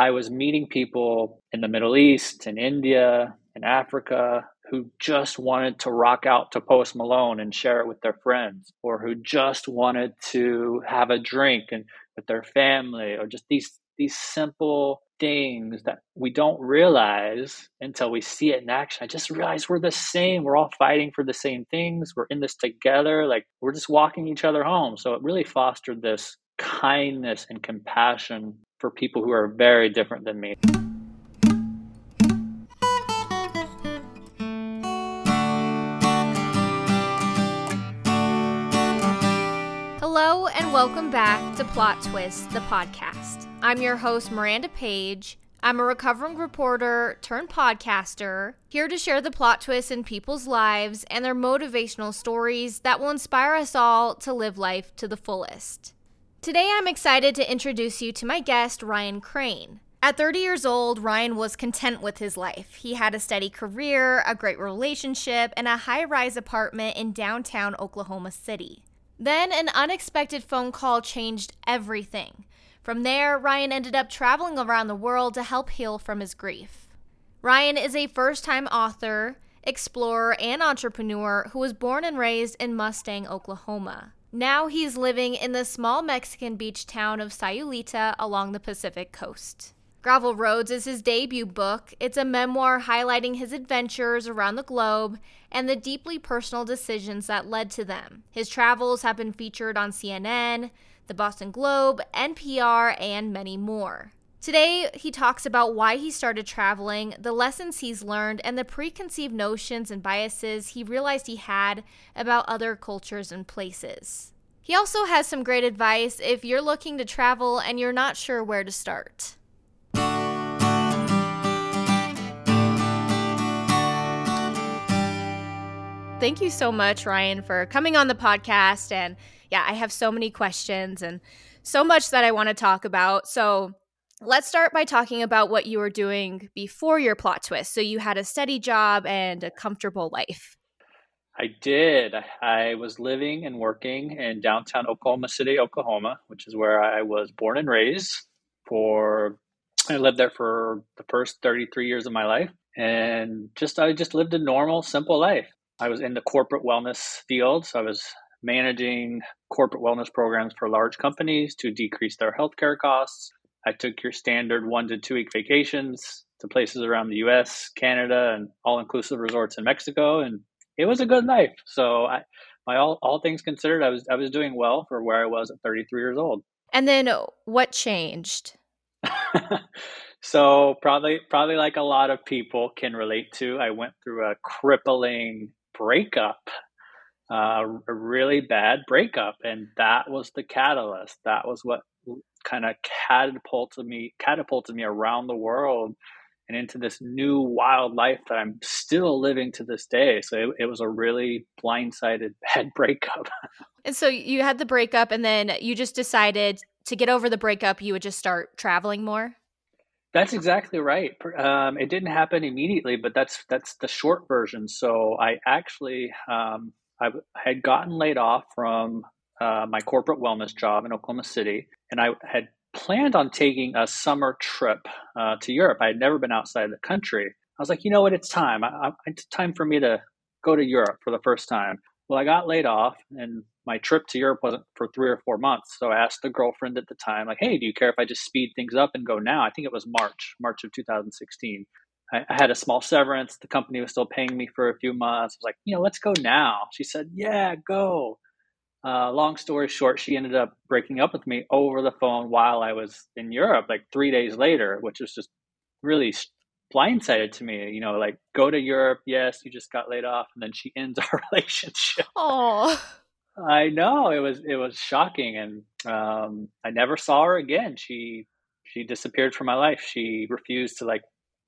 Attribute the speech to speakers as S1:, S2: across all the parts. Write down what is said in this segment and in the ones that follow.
S1: I was meeting people in the Middle East, in India, in Africa, who just wanted to rock out to Post Malone and share it with their friends, or who just wanted to have a drink and with their family, or just these these simple things that we don't realize until we see it in action. I just realized we're the same. We're all fighting for the same things. We're in this together. Like we're just walking each other home. So it really fostered this kindness and compassion for people who are very different than me.
S2: Hello, and welcome back to Plot Twist, the podcast. I'm your host, Miranda Page. I'm a recovering reporter turned podcaster, here to share the plot twists in people's lives and their motivational stories that will inspire us all to live life to the fullest. Today, I'm excited to introduce you to my guest, Ryan Crain. At 30 years old, Ryan was content with his life. He had a steady career, a great relationship, and a high rise apartment in downtown Oklahoma City. Then, an unexpected phone call changed everything. From there, Ryan ended up traveling around the world to help heal from his grief. Ryan is a first time author, explorer, and entrepreneur who was born and raised in Mustang, Oklahoma. Now he's living in the small Mexican beach town of Sayulita along the Pacific coast. Gravel Roads is his debut book. It's a memoir highlighting his adventures around the globe and the deeply personal decisions that led to them. His travels have been featured on CNN, the Boston Globe, NPR, and many more. Today, he talks about why he started traveling, the lessons he's learned, and the preconceived notions and biases he realized he had about other cultures and places. He also has some great advice if you're looking to travel and you're not sure where to start. Thank you so much, Ryan, for coming on the podcast. And yeah, I have so many questions and so much that I want to talk about. So, Let's start by talking about what you were doing before your plot twist. So you had a steady job and a comfortable life.
S1: I did. I was living and working in downtown Oklahoma City, Oklahoma, which is where I was born and raised. For I lived there for the first 33 years of my life and just I just lived a normal simple life. I was in the corporate wellness field, so I was managing corporate wellness programs for large companies to decrease their healthcare costs I took your standard one to two week vacations to places around the US, Canada, and all inclusive resorts in Mexico. And it was a good life. So I, my all, all things considered, I was, I was doing well for where I was at 33 years old.
S2: And then what changed?
S1: so probably, probably like a lot of people can relate to, I went through a crippling breakup uh, a really bad breakup, and that was the catalyst. That was what kind of catapulted me catapulted me around the world and into this new wild life that I'm still living to this day. So it, it was a really blindsided bad breakup.
S2: and so you had the breakup, and then you just decided to get over the breakup, you would just start traveling more.
S1: That's exactly right. Um, it didn't happen immediately, but that's that's the short version. So I actually um, I had gotten laid off from uh, my corporate wellness job in Oklahoma City, and I had planned on taking a summer trip uh, to Europe. I had never been outside the country. I was like, you know what, it's time. I, I, it's time for me to go to Europe for the first time. Well, I got laid off, and my trip to Europe wasn't for three or four months. So I asked the girlfriend at the time, like, hey, do you care if I just speed things up and go now? I think it was March, March of 2016. I, I had a small severance. The company was still paying me for a few months. I was like, you know, let's go now. She said, yeah, go. Uh, long story short, she ended up breaking up with me over the phone while I was in Europe, like three days later, which was just really blindsided to me. You know, like go to Europe, yes, you just got laid off, and then she ends our relationship.
S2: Oh,
S1: I know it was it was shocking, and um, I never saw her again. She she disappeared from my life. She refused to like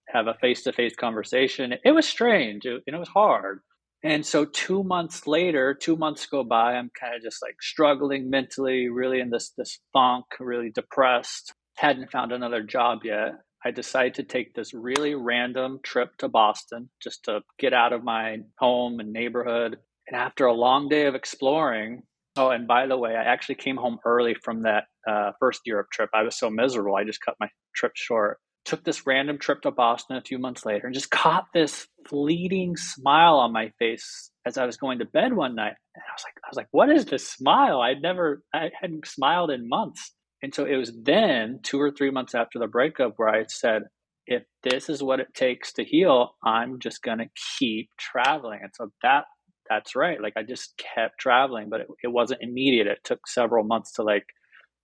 S1: have a face to face conversation. It was strange. It, it was hard. And so two months later, two months go by, I'm kind of just like struggling mentally, really in this this funk, really depressed. Hadn't found another job yet. I decided to take this really random trip to Boston just to get out of my home and neighborhood. And after a long day of exploring, Oh, and by the way, I actually came home early from that uh, first Europe trip. I was so miserable. I just cut my trip short. Took this random trip to Boston a few months later and just caught this fleeting smile on my face as I was going to bed one night. And I was like, I was like, what is this smile? I'd never, I hadn't smiled in months. And so it was then, two or three months after the breakup, where I said, if this is what it takes to heal, I'm just going to keep traveling. And so that that's right. Like I just kept traveling, but it, it wasn't immediate. It took several months to like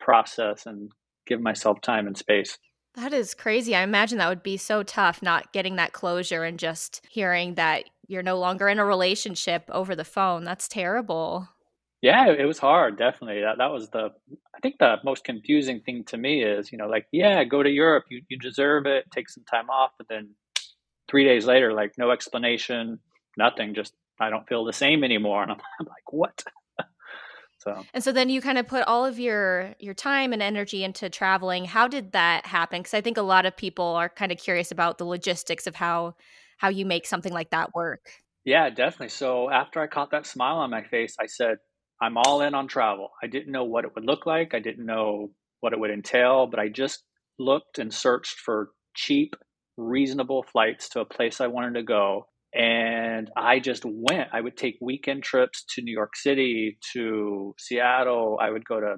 S1: process and give myself time and space.
S2: That is crazy. I imagine that would be so tough not getting that closure and just hearing that you're no longer in a relationship over the phone. That's terrible.
S1: Yeah, it was hard, definitely. That that was the I think the most confusing thing to me is, you know, like, yeah, go to Europe, you, you deserve it, take some time off, but then three days later, like no explanation, nothing, just I don't feel the same anymore. And I'm, I'm like, what?
S2: So and so then you kind of put all of your your time and energy into traveling. How did that happen? Because I think a lot of people are kind of curious about the logistics of how how you make something like that work.
S1: Yeah, definitely. So after I caught that smile on my face, I said, I'm all in on travel. I didn't know what it would look like. I didn't know what it would entail, but I just looked and searched for cheap, reasonable flights to a place I wanted to go and I just went. I would take weekend trips to New York City, to Seattle. I would go to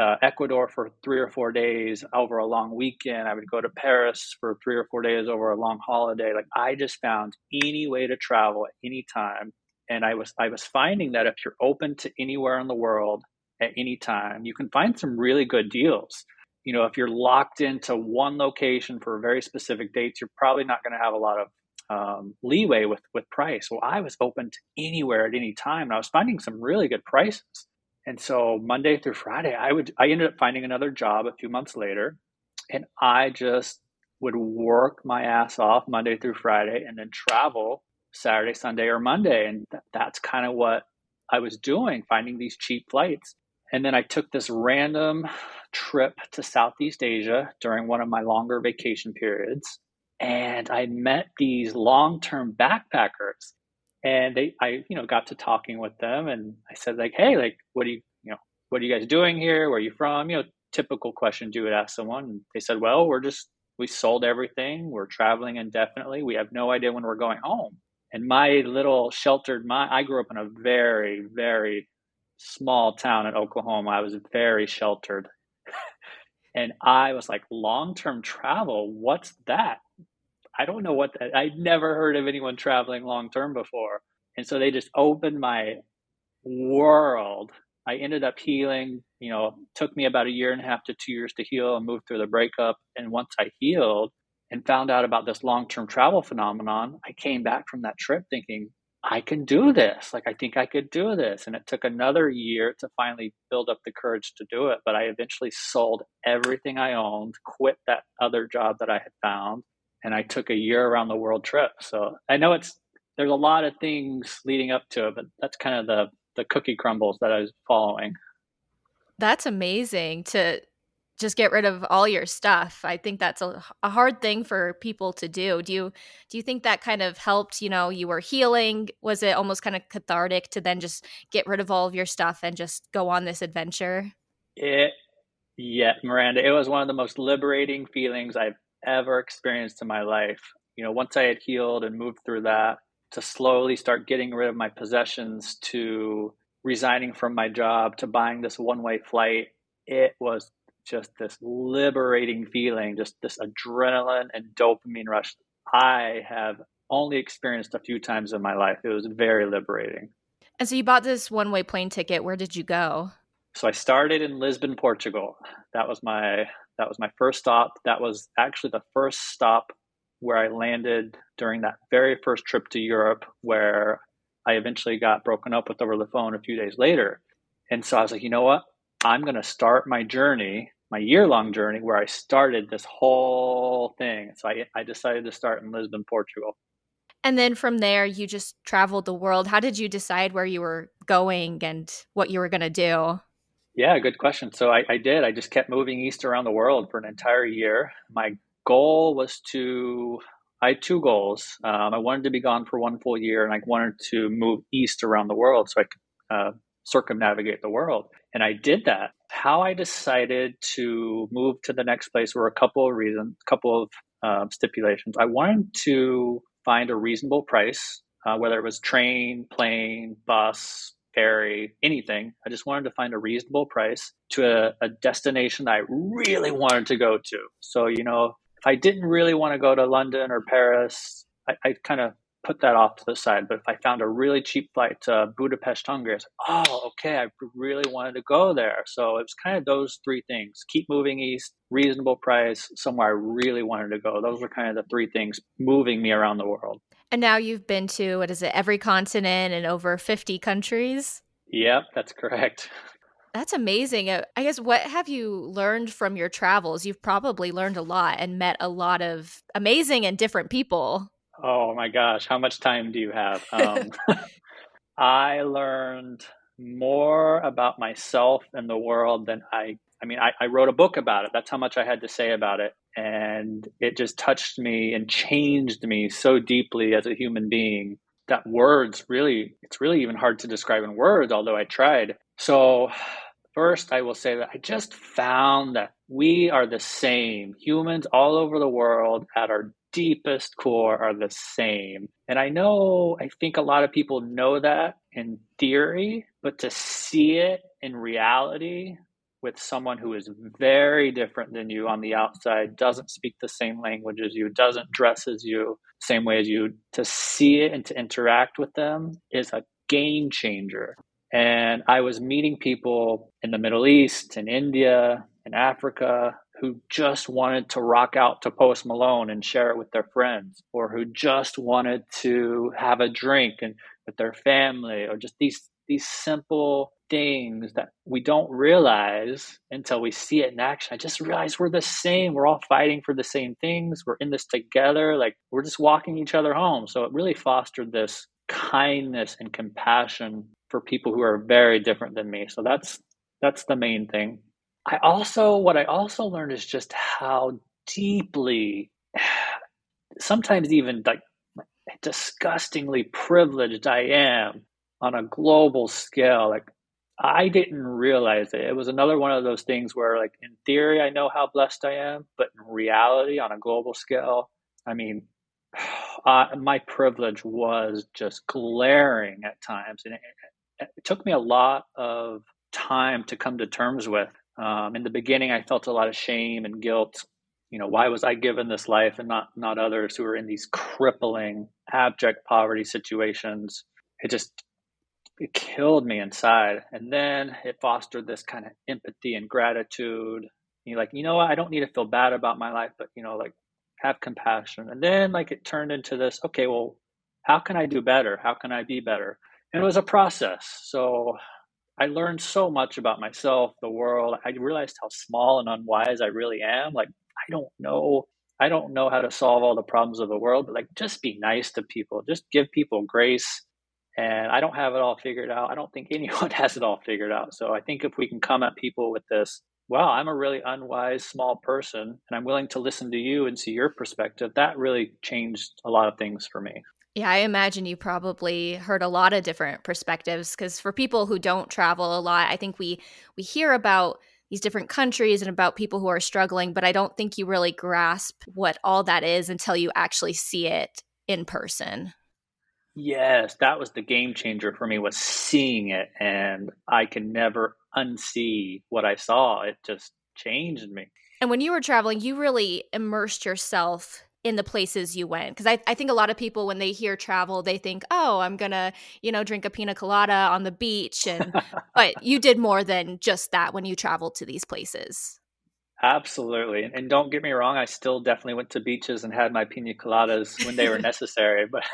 S1: uh, Ecuador for three or four days over a long weekend. I would go to Paris for three or four days over a long holiday. Like I just found any way to travel at any time. And I was I was finding that if you're open to anywhere in the world at any time, you can find some really good deals. You know, if you're locked into one location for very specific dates, you're probably not going to have a lot of um, leeway with with price. Well, I was open to anywhere at any time, and I was finding some really good prices. And so Monday through Friday, I would I ended up finding another job a few months later, and I just would work my ass off Monday through Friday, and then travel Saturday, Sunday, or Monday, and th- that's kind of what I was doing, finding these cheap flights. And then I took this random trip to Southeast Asia during one of my longer vacation periods and I met these long-term backpackers and they I you know got to talking with them and I said like hey like what do you you know what are you guys doing here? Where are you from? You know typical questions you would ask someone and they said well we're just we sold everything. We're traveling indefinitely. We have no idea when we're going home. And my little sheltered mind I grew up in a very very small town in Oklahoma. I was very sheltered. And I was like long-term travel? What's that I don't know what that, I'd never heard of anyone traveling long term before. And so they just opened my world. I ended up healing, you know, took me about a year and a half to two years to heal and move through the breakup. And once I healed and found out about this long term travel phenomenon, I came back from that trip thinking, I can do this. Like, I think I could do this. And it took another year to finally build up the courage to do it. But I eventually sold everything I owned, quit that other job that I had found, and I took a year around the world trip. So I know it's there's a lot of things leading up to it, but that's kind of the the cookie crumbles that I was following.
S2: That's amazing to just get rid of all your stuff. I think that's a, a hard thing for people to do. Do you do you think that kind of helped, you know, you were healing? Was it almost kind of cathartic to then just get rid of all of your stuff and just go on this adventure?
S1: It yeah, Miranda, it was one of the most liberating feelings I've ever experienced in my life. You know, once I had healed and moved through that, to slowly start getting rid of my possessions, to resigning from my job, to buying this one way flight, it was just this liberating feeling, just this adrenaline and dopamine rush I have only experienced a few times in my life. It was very liberating.
S2: And so you bought this one way plane ticket. Where did you go?
S1: So I started in Lisbon, Portugal. That was my that was my first stop. That was actually the first stop where I landed during that very first trip to Europe, where I eventually got broken up with over the phone a few days later. And so I was like, you know what? I'm going to start my journey, my year long journey, where I started this whole thing. So I, I decided to start in Lisbon, Portugal.
S2: And then from there, you just traveled the world. How did you decide where you were going and what you were going to do?
S1: Yeah, good question. So I, I did. I just kept moving east around the world for an entire year. My goal was to, I had two goals. Um, I wanted to be gone for one full year and I wanted to move east around the world so I could uh, circumnavigate the world. And I did that. How I decided to move to the next place were a couple of reasons, a couple of um, stipulations. I wanted to find a reasonable price, uh, whether it was train, plane, bus, ferry, anything. I just wanted to find a reasonable price to a, a destination I really wanted to go to. So, you know, if I didn't really want to go to London or Paris, I, I kind of put that off to the side. But if I found a really cheap flight to Budapest, Hungary, like, oh, okay, I really wanted to go there. So it was kind of those three things keep moving east, reasonable price, somewhere I really wanted to go. Those were kind of the three things moving me around the world.
S2: And now you've been to, what is it, every continent and over 50 countries?
S1: Yep, that's correct.
S2: That's amazing. Uh, I guess what have you learned from your travels? You've probably learned a lot and met a lot of amazing and different people.
S1: Oh my gosh, how much time do you have? Um, I learned more about myself and the world than I. I mean, I, I wrote a book about it. That's how much I had to say about it, and it just touched me and changed me so deeply as a human being that words really. It's really even hard to describe in words. Although I tried. So, first, I will say that I just found that we are the same humans all over the world at our deepest core are the same. And I know, I think a lot of people know that in theory, but to see it in reality with someone who is very different than you on the outside, doesn't speak the same language as you, doesn't dress as you, same way as you, to see it and to interact with them is a game changer. And I was meeting people in the Middle East, in India, in Africa, who just wanted to rock out to Post Malone and share it with their friends, or who just wanted to have a drink and with their family, or just these these simple things that we don't realize until we see it in action. I just realized we're the same. We're all fighting for the same things. We're in this together. Like we're just walking each other home. So it really fostered this kindness and compassion for people who are very different than me. So that's that's the main thing. I also, what I also learned is just how deeply, sometimes even like disgustingly privileged I am on a global scale. Like, I didn't realize it. It was another one of those things where, like, in theory, I know how blessed I am, but in reality, on a global scale, I mean, uh, my privilege was just glaring at times. And it, it took me a lot of time to come to terms with um, in the beginning, I felt a lot of shame and guilt. You know, why was I given this life and not not others who are in these crippling, abject poverty situations? It just it killed me inside. And then it fostered this kind of empathy and gratitude. You're like, you know what? I don't need to feel bad about my life, but you know, like have compassion. And then like it turned into this, okay, well, how can I do better? How can I be better? And it was a process. So I learned so much about myself, the world. I realized how small and unwise I really am. Like, I don't know. I don't know how to solve all the problems of the world, but like, just be nice to people. Just give people grace. And I don't have it all figured out. I don't think anyone has it all figured out. So I think if we can come at people with this, well, I'm a really unwise, small person, and I'm willing to listen to you and see your perspective, that really changed a lot of things for me.
S2: Yeah, I imagine you probably heard a lot of different perspectives because for people who don't travel a lot, I think we we hear about these different countries and about people who are struggling, but I don't think you really grasp what all that is until you actually see it in person.
S1: Yes, that was the game changer for me was seeing it and I can never unsee what I saw. It just changed me.
S2: And when you were traveling, you really immersed yourself in the places you went because I, I think a lot of people when they hear travel they think oh i'm gonna you know drink a pina colada on the beach and but you did more than just that when you traveled to these places
S1: absolutely and, and don't get me wrong i still definitely went to beaches and had my pina coladas when they were necessary but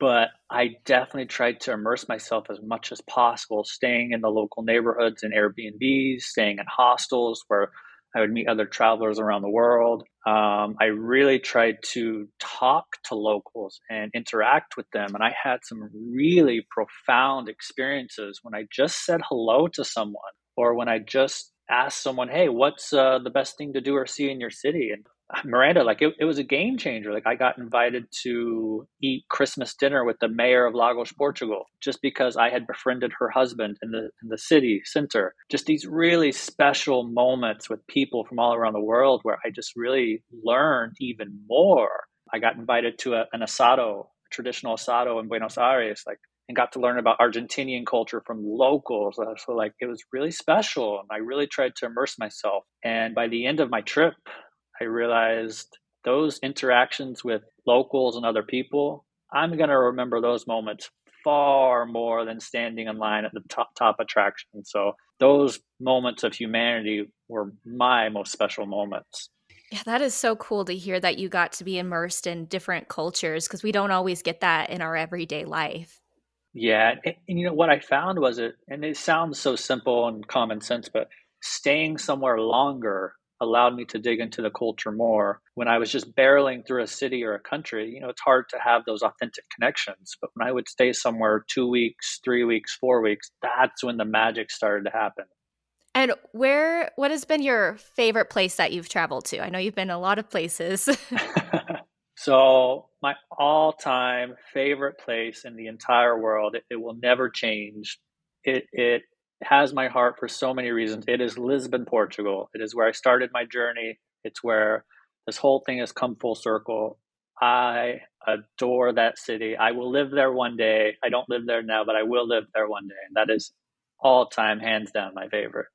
S1: but i definitely tried to immerse myself as much as possible staying in the local neighborhoods and airbnbs staying in hostels where I would meet other travelers around the world. Um, I really tried to talk to locals and interact with them. And I had some really profound experiences when I just said hello to someone or when I just asked someone, hey, what's uh, the best thing to do or see in your city? And Miranda, like it, it was a game changer. Like I got invited to eat Christmas dinner with the mayor of Lagos, Portugal, just because I had befriended her husband in the in the city center. Just these really special moments with people from all around the world where I just really learned even more. I got invited to a, an asado, a traditional asado in Buenos Aires, like and got to learn about Argentinian culture from locals. Uh, so like it was really special and I really tried to immerse myself. And by the end of my trip, I realized those interactions with locals and other people, I'm going to remember those moments far more than standing in line at the top, top attraction. So those moments of humanity were my most special moments.
S2: Yeah, that is so cool to hear that you got to be immersed in different cultures because we don't always get that in our everyday life.
S1: Yeah, and, and, you know what I found was it, and it sounds so simple and common sense, but staying somewhere longer allowed me to dig into the culture more. When I was just barreling through a city or a country, you know, it's hard to have those authentic connections. But when I would stay somewhere two weeks, three weeks, four weeks, that's when the magic started to happen.
S2: And where, what has been your favorite place that you've traveled to? I know you've been a lot of places.
S1: So, my all time favorite place in the entire world, it, it will never change. It, it has my heart for so many reasons. It is Lisbon, Portugal. It is where I started my journey. It's where this whole thing has come full circle. I adore that city. I will live there one day. I don't live there now, but I will live there one day. And that is all time, hands down, my favorite.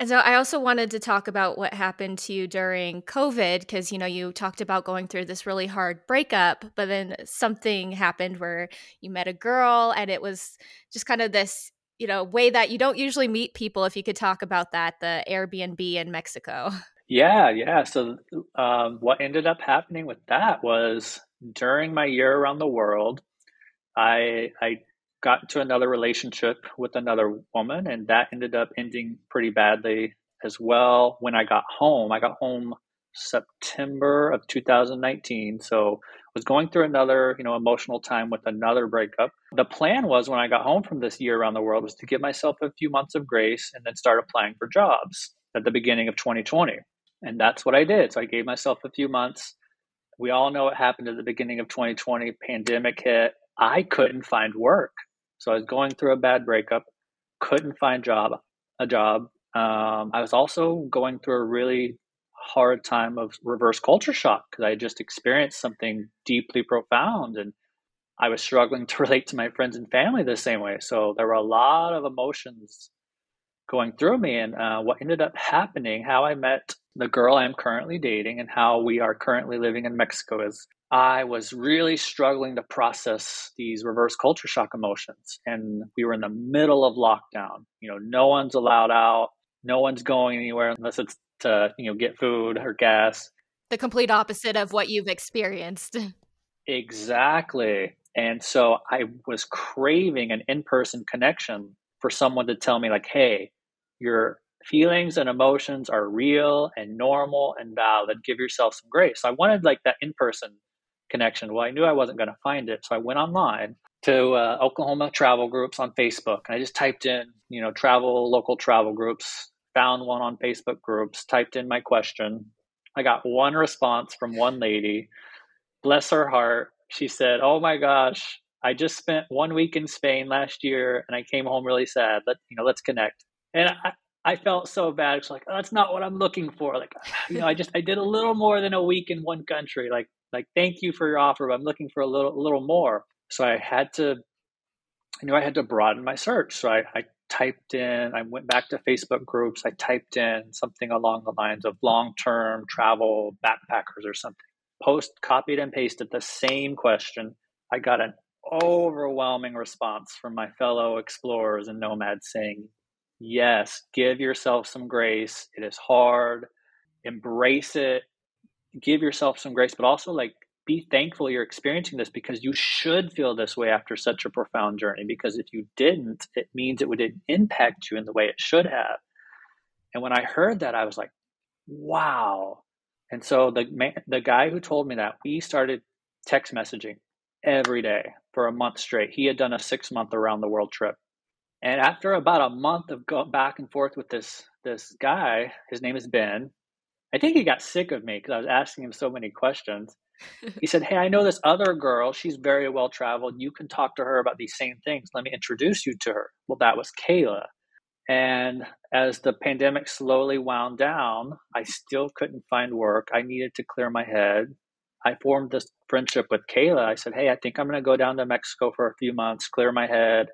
S2: And so I also wanted to talk about what happened to you during COVID because you know you talked about going through this really hard breakup, but then something happened where you met a girl and it was just kind of this, you know, way that you don't usually meet people if you could talk about that, the Airbnb in Mexico.
S1: Yeah, yeah. So um, what ended up happening with that was during my year around the world, I I got into another relationship with another woman, and that ended up ending pretty badly as well. When I got home, I got home September of 2019, so was going through another, you know, emotional time with another breakup. The plan was when I got home from this year around the world was to give myself a few months of grace and then start applying for jobs at the beginning of 2020. And that's what I did. So I gave myself a few months. We all know what happened at the beginning of 2020, pandemic hit. I couldn't find work. So I was going through a bad breakup, couldn't find job a job. Um, I was also going through a really hard time of reverse culture shock because I just experienced something deeply profound and I was struggling to relate to my friends and family the same way. So there were a lot of emotions going through me. And uh, what ended up happening, how I met the girl I'm currently dating and how we are currently living in Mexico is I was really struggling to process these reverse culture shock emotions. And we were in the middle of lockdown. You know, no one's allowed out, no one's going anywhere unless it's to, you know, get food or gas.
S2: The complete opposite of what you've experienced.
S1: Exactly. And so I was craving an in person connection for someone to tell me, like, hey, your feelings and emotions are real and normal and valid. Give yourself some grace. So I wanted like that in person connection. Well, I knew I wasn't going to find it, so I went online to uh, Oklahoma travel groups on Facebook, and I just typed in, you know, travel local travel groups. Found one on Facebook groups. Typed in my question. I got one response from one lady. Bless her heart. She said, "Oh my gosh, I just spent one week in Spain last year, and I came home really sad. Let you know, let's connect." And I, I felt so bad. It's like, oh, that's not what I'm looking for. Like, you know, I just I did a little more than a week in one country. Like, like thank you for your offer, but I'm looking for a little a little more. So I had to I knew I had to broaden my search. So I, I typed in, I went back to Facebook groups, I typed in something along the lines of long term travel backpackers or something. Post copied and pasted the same question. I got an overwhelming response from my fellow explorers and nomads saying, Yes, give yourself some grace. It is hard. Embrace it give yourself some grace, but also like be thankful you're experiencing this because you should feel this way after such a profound journey. Because if you didn't, it means it would impact you in the way it should have. And when I heard that, I was like, wow. And so the man, the guy who told me that, we started text messaging every day for a month straight. He had done a six month around the world trip. And after about a month of going back and forth with this this guy, his name is Ben, I think he got sick of me because I was asking him so many questions. He said, Hey, I know this other girl. She's very well traveled. You can talk to her about these same things. Let me introduce you to her. Well, that was Kayla. And as the pandemic slowly wound down, I still couldn't find work. I needed to clear my head. I formed this friendship with Kayla. I said, Hey, I think I'm going to go down to Mexico for a few months, clear my head,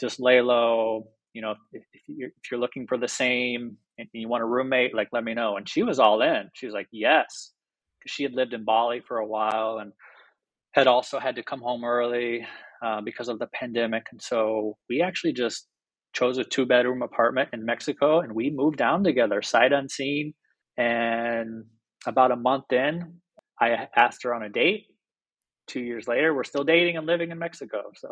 S1: just lay low. You know, if, you're, if you're looking for the same and you want a roommate, like let me know. And she was all in. She was like, Yes. She had lived in Bali for a while and had also had to come home early uh, because of the pandemic. And so we actually just chose a two bedroom apartment in Mexico and we moved down together, sight unseen. And about a month in, I asked her on a date. Two years later, we're still dating and living in Mexico. So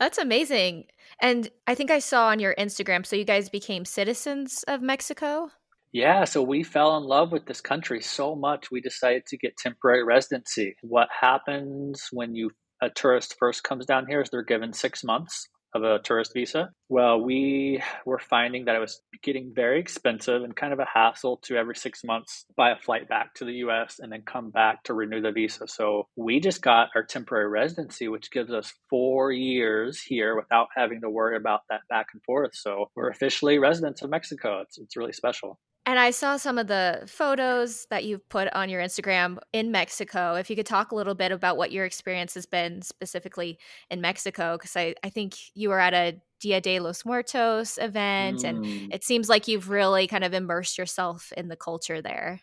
S2: that's amazing. And I think I saw on your Instagram, so you guys became citizens of Mexico?
S1: Yeah, so we fell in love with this country so much we decided to get temporary residency. What happens when you a tourist first comes down here is they're given 6 months of a tourist visa. Well, we were finding that it was getting very expensive and kind of a hassle to every six months buy a flight back to the US and then come back to renew the visa. So we just got our temporary residency, which gives us four years here without having to worry about that back and forth. So we're officially residents of Mexico. It's, it's really special.
S2: And I saw some of the photos that you've put on your Instagram in Mexico. If you could talk a little bit about what your experience has been specifically in Mexico, because I, I think you were at a Dia de los Muertos event, mm. and it seems like you've really kind of immersed yourself in the culture there.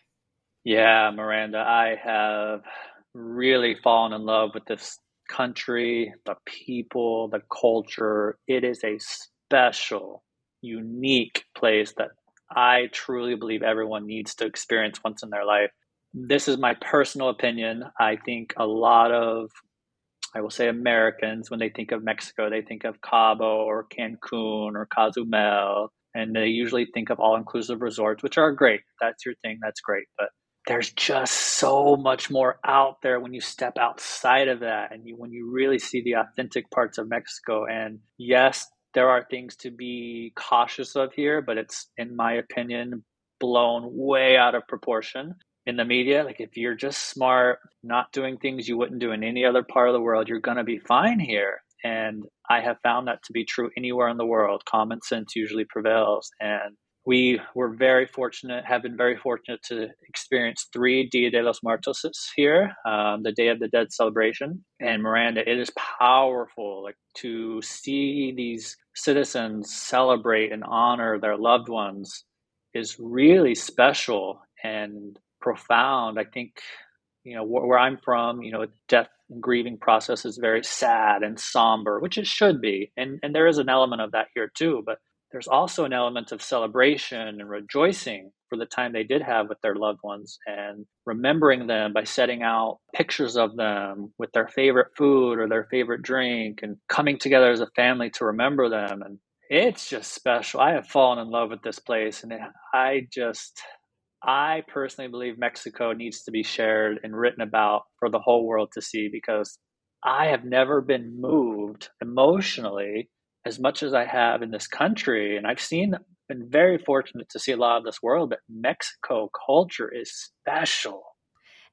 S1: Yeah, Miranda, I have really fallen in love with this country, the people, the culture. It is a special, unique place that I truly believe everyone needs to experience once in their life. This is my personal opinion. I think a lot of, I will say, Americans, when they think of Mexico, they think of Cabo or Cancun or Cozumel, and they usually think of all inclusive resorts, which are great. that's your thing, that's great. But there's just so much more out there when you step outside of that and you, when you really see the authentic parts of Mexico. And yes, there are things to be cautious of here, but it's, in my opinion, blown way out of proportion in the media. Like, if you're just smart, not doing things you wouldn't do in any other part of the world, you're going to be fine here. And I have found that to be true anywhere in the world. Common sense usually prevails. And we were very fortunate, have been very fortunate to experience three Dia de los Muertos here, um, the Day of the Dead celebration. And Miranda, it is powerful, like to see these citizens celebrate and honor their loved ones is really special and profound. I think, you know, where, where I'm from, you know, death and grieving process is very sad and somber, which it should be, and and there is an element of that here too, but there's also an element of celebration and rejoicing for the time they did have with their loved ones and remembering them by setting out pictures of them with their favorite food or their favorite drink and coming together as a family to remember them. And it's just special. I have fallen in love with this place and i just i personally believe mexico needs to be shared and written about for the whole world to see because i have never been moved emotionally as much as I have in this country, and I've seen, been very fortunate to see a lot of this world, but Mexico culture is special.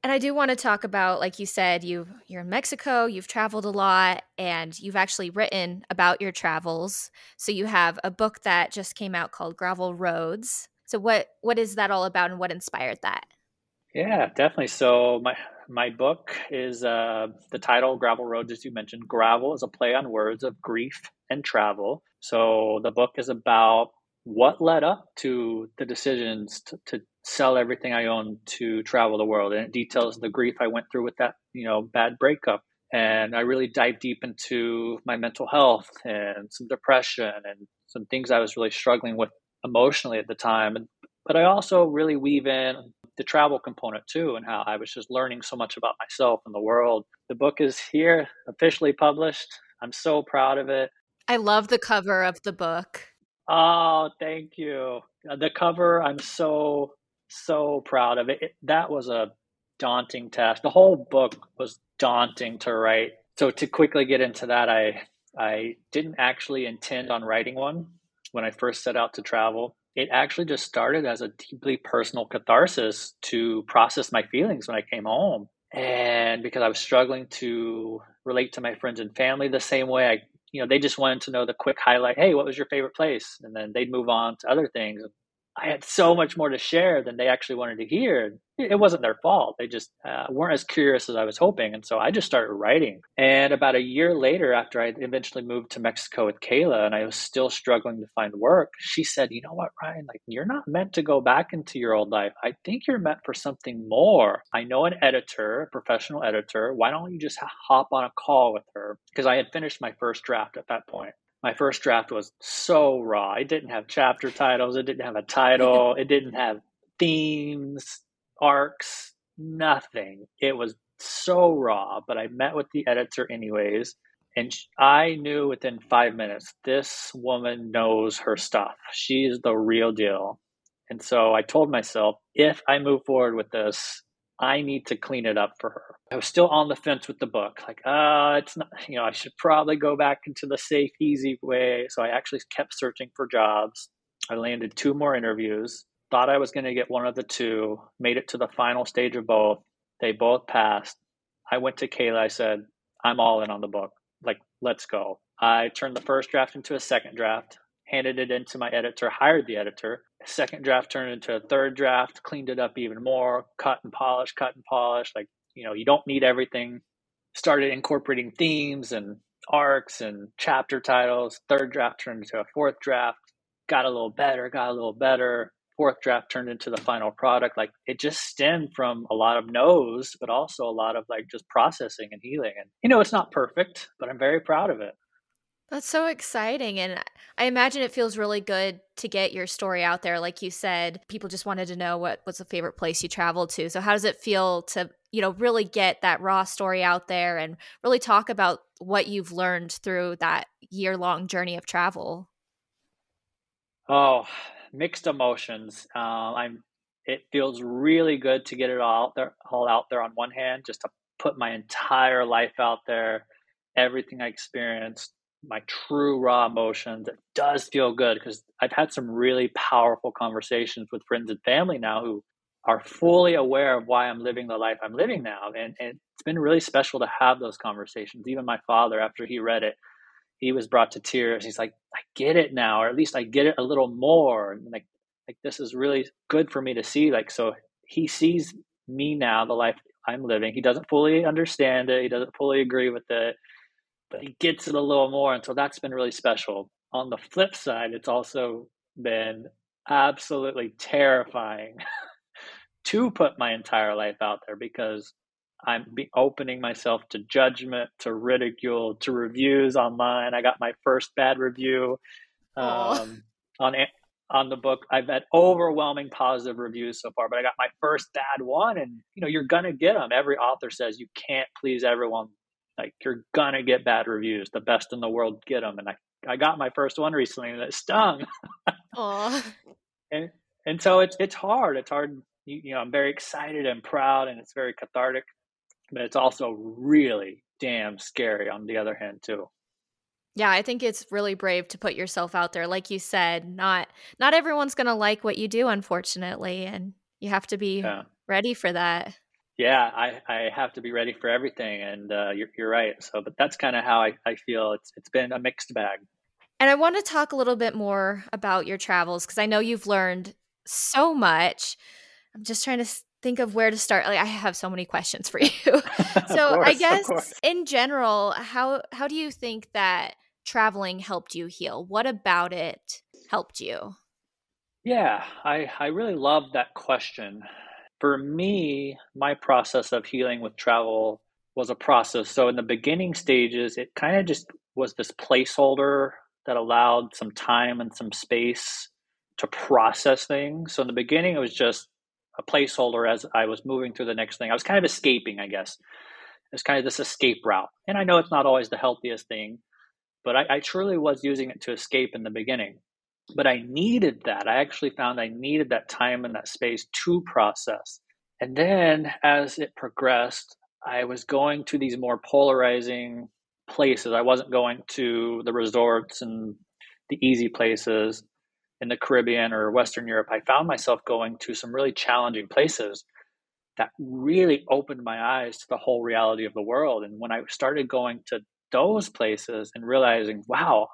S2: And I do want to talk about, like you said, you you're in Mexico, you've traveled a lot, and you've actually written about your travels. So you have a book that just came out called Gravel Roads. So what what is that all about, and what inspired that?
S1: Yeah, definitely. So my my book is uh, the title Gravel Roads, as you mentioned. Gravel is a play on words of grief and travel. So the book is about what led up to the decisions to, to sell everything I own to travel the world, and it details the grief I went through with that you know bad breakup. And I really dive deep into my mental health and some depression and some things I was really struggling with emotionally at the time. But I also really weave in the travel component too and how I was just learning so much about myself and the world. The book is here, officially published. I'm so proud of it.
S2: I love the cover of the book.
S1: Oh, thank you. Uh, the cover, I'm so, so proud of it. it. That was a daunting task. The whole book was daunting to write. So to quickly get into that, I I didn't actually intend on writing one when I first set out to travel. it actually just started as a deeply personal catharsis to process my feelings when I came home. And because I was struggling to relate to my friends and family the same way I you know, they just wanted to know the quick highlight. Hey, what was your favorite place? And then they'd move on to other things. I had so much more to share than they actually wanted to hear. It wasn't their fault. They just uh, weren't as curious as I was hoping. And so I just started writing. And about a year later, after I eventually moved to Mexico with Kayla and I was still struggling to find work, she said, You know what, Ryan? Like, you're not meant to go back into your old life. I think you're meant for something more. I know an editor, a professional editor. Why don't you just hop on a call with her? Because I had finished my first draft at that point my first draft was so raw. It didn't have chapter titles, it didn't have a title, it didn't have themes, arcs, nothing. It was so raw, but I met with the editor anyways. And I knew within five minutes, this woman knows her stuff. She's the real deal. And so I told myself, if I move forward with this, I need to clean it up for her. I was still on the fence with the book, like, uh, it's not, you know, I should probably go back into the safe, easy way. So I actually kept searching for jobs. I landed two more interviews, thought I was going to get one of the two, made it to the final stage of both. They both passed. I went to Kayla. I said, I'm all in on the book. Like, let's go. I turned the first draft into a second draft, handed it into my editor, hired the editor, second draft turned into a third draft, cleaned it up even more, cut and polish, cut and polish. Like, you know, you don't need everything. Started incorporating themes and arcs and chapter titles. Third draft turned into a fourth draft, got a little better, got a little better. Fourth draft turned into the final product. Like it just stemmed from a lot of no's, but also a lot of like just processing and healing. And, you know, it's not perfect, but I'm very proud of it.
S2: That's so exciting. And I imagine it feels really good to get your story out there. Like you said, people just wanted to know what was the favorite place you traveled to. So, how does it feel to, you know, really get that raw story out there and really talk about what you've learned through that year long journey of travel?
S1: Oh, mixed emotions. Um, I'm. It feels really good to get it all out there, all out there on one hand, just to put my entire life out there, everything I experienced, my true raw emotions. It does feel good because I've had some really powerful conversations with friends and family now who are fully aware of why I'm living the life I'm living now. And, and it's been really special to have those conversations. Even my father, after he read it, he was brought to tears. He's like, I get it now, or at least I get it a little more. And like, like this is really good for me to see. Like, so he sees me now, the life I'm living. He doesn't fully understand it. He doesn't fully agree with it but he gets it a little more. And so that's been really special. On the flip side, it's also been absolutely terrifying to put my entire life out there because I'm opening myself to judgment, to ridicule, to reviews online. I got my first bad review um, on on the book. I've had overwhelming positive reviews so far, but I got my first bad one, and you know you're gonna get them. Every author says you can't please everyone like you're gonna get bad reviews. The best in the world get them, and I I got my first one recently, and it stung. and and so it's it's hard. It's hard. You, you know, I'm very excited and proud, and it's very cathartic, but it's also really damn scary on the other hand too.
S2: Yeah, I think it's really brave to put yourself out there. Like you said, not not everyone's going to like what you do unfortunately, and you have to be yeah. ready for that
S1: yeah, I, I have to be ready for everything, and uh, you're, you're right. So, but that's kind of how I, I feel. It's it's been a mixed bag.
S2: And I want to talk a little bit more about your travels because I know you've learned so much. I'm just trying to think of where to start. Like I have so many questions for you. so course, I guess in general, how how do you think that traveling helped you heal? What about it helped you?
S1: Yeah, I I really love that question for me, my process of healing with travel was a process. So in the beginning stages, it kind of just was this placeholder that allowed some time and some space to process things. So in the beginning, it was just a placeholder as I was moving through the next thing. I was kind of escaping, I guess. It's kind of this escape route. And I know it's not always the healthiest thing, but I, I truly was using it to escape in the beginning but I needed that. I actually found I needed that time and that space to process. And then as it progressed, I was going to these more polarizing places. I wasn't going to the resorts and the easy places. in the Caribbean or Western Europe, I found myself going to some really challenging places that really opened my eyes to the whole reality of the world. And when I started going to those places and realizing, wow,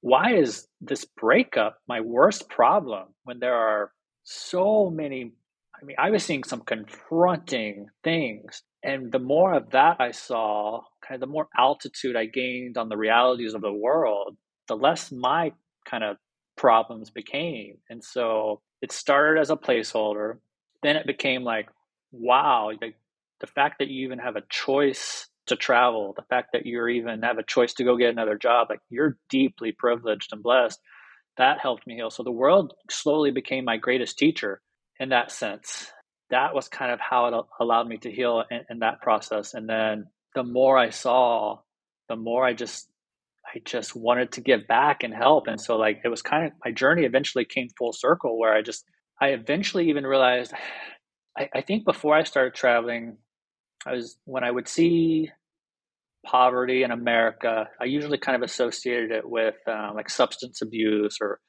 S1: why is this breakup my worst problem when there are so many? I mean, I was seeing some confronting things. And the more of that I saw, kind of the more altitude I gained on the realities of the world, the less my kind of problems became. And so it started as a placeholder. Then it became like, wow, like the fact that you even have a choice to travel, the fact that you even have a choice to go get another job, like you're deeply privileged and blessed. That helped me heal. So the world slowly became my greatest teacher in that sense. That was kind of how it allowed me to heal in, in that process. And then the more I saw, the more I just I just wanted to give back and help. And so like it was kind of my journey eventually came full circle where I just I eventually even realized I, I think before I started traveling, I was when I would see poverty in America, I usually kind of associated it with uh, like substance abuse or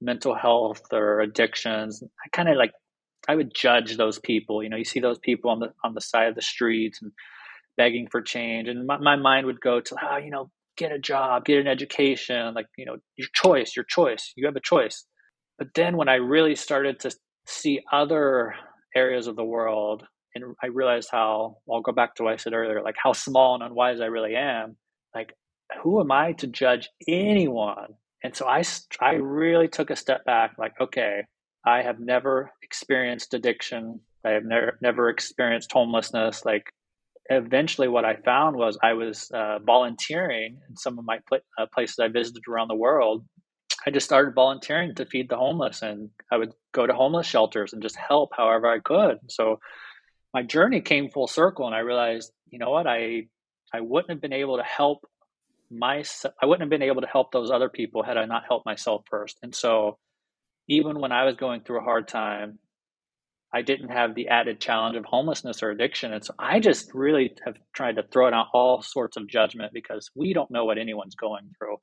S1: mental health or addictions. I kind of like I would judge those people. You know, you see those people on the on the side of the streets and begging for change, and my, my mind would go to, oh, you know, get a job, get an education, like you know, your choice, your choice. You have a choice. But then when I really started to see other areas of the world and I realized how I'll go back to what I said earlier, like how small and unwise I really am. Like, who am I to judge anyone? And so I, I really took a step back. Like, okay, I have never experienced addiction. I have never never experienced homelessness. Like, eventually, what I found was I was uh, volunteering in some of my pl- uh, places I visited around the world. I just started volunteering to feed the homeless, and I would go to homeless shelters and just help however I could. So my journey came full circle and I realized, you know what, I I wouldn't have been able to help myself I wouldn't have been able to help those other people had I not helped myself first. And so even when I was going through a hard time, I didn't have the added challenge of homelessness or addiction. And so I just really have tried to throw out all sorts of judgment because we don't know what anyone's going through.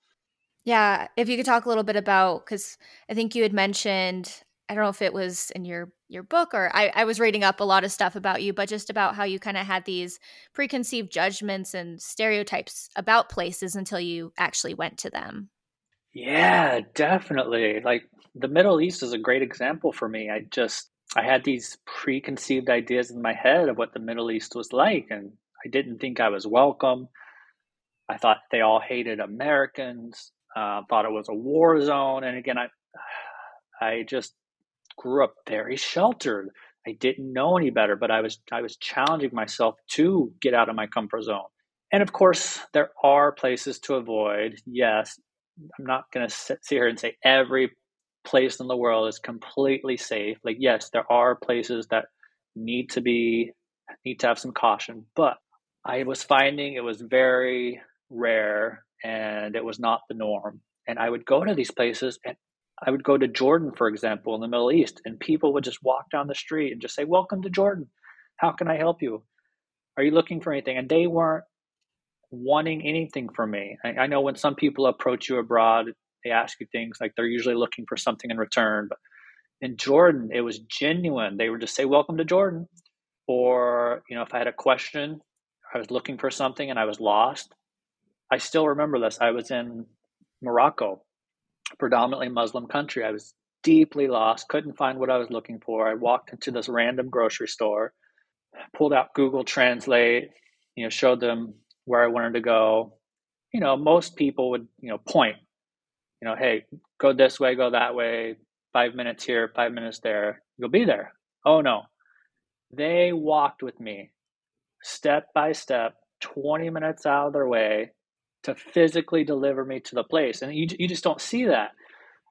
S2: Yeah. If you could talk a little bit about, because I think you had mentioned I don't know if it was in your your book or I, I was reading up a lot of stuff about you, but just about how you kind of had these preconceived judgments and stereotypes about places until you actually went to them.
S1: Yeah, definitely. Like the Middle East is a great example for me. I just I had these preconceived ideas in my head of what the Middle East was like, and I didn't think I was welcome. I thought they all hated Americans. Uh, thought it was a war zone, and again, I I just grew up very sheltered. I didn't know any better, but I was I was challenging myself to get out of my comfort zone. And of course, there are places to avoid. Yes, I'm not going to sit here and say every place in the world is completely safe. Like yes, there are places that need to be need to have some caution, but I was finding it was very rare and it was not the norm. And I would go to these places and I would go to Jordan, for example, in the Middle East, and people would just walk down the street and just say, Welcome to Jordan. How can I help you? Are you looking for anything? And they weren't wanting anything from me. I, I know when some people approach you abroad, they ask you things like they're usually looking for something in return. But in Jordan, it was genuine. They would just say, Welcome to Jordan. Or, you know, if I had a question, I was looking for something and I was lost. I still remember this. I was in Morocco predominantly Muslim country. I was deeply lost, couldn't find what I was looking for. I walked into this random grocery store, pulled out Google Translate, you know, showed them where I wanted to go. You know, most people would, you know, point, you know, hey, go this way, go that way, five minutes here, five minutes there, you'll be there. Oh no. They walked with me step by step, 20 minutes out of their way to physically deliver me to the place. And you, you just don't see that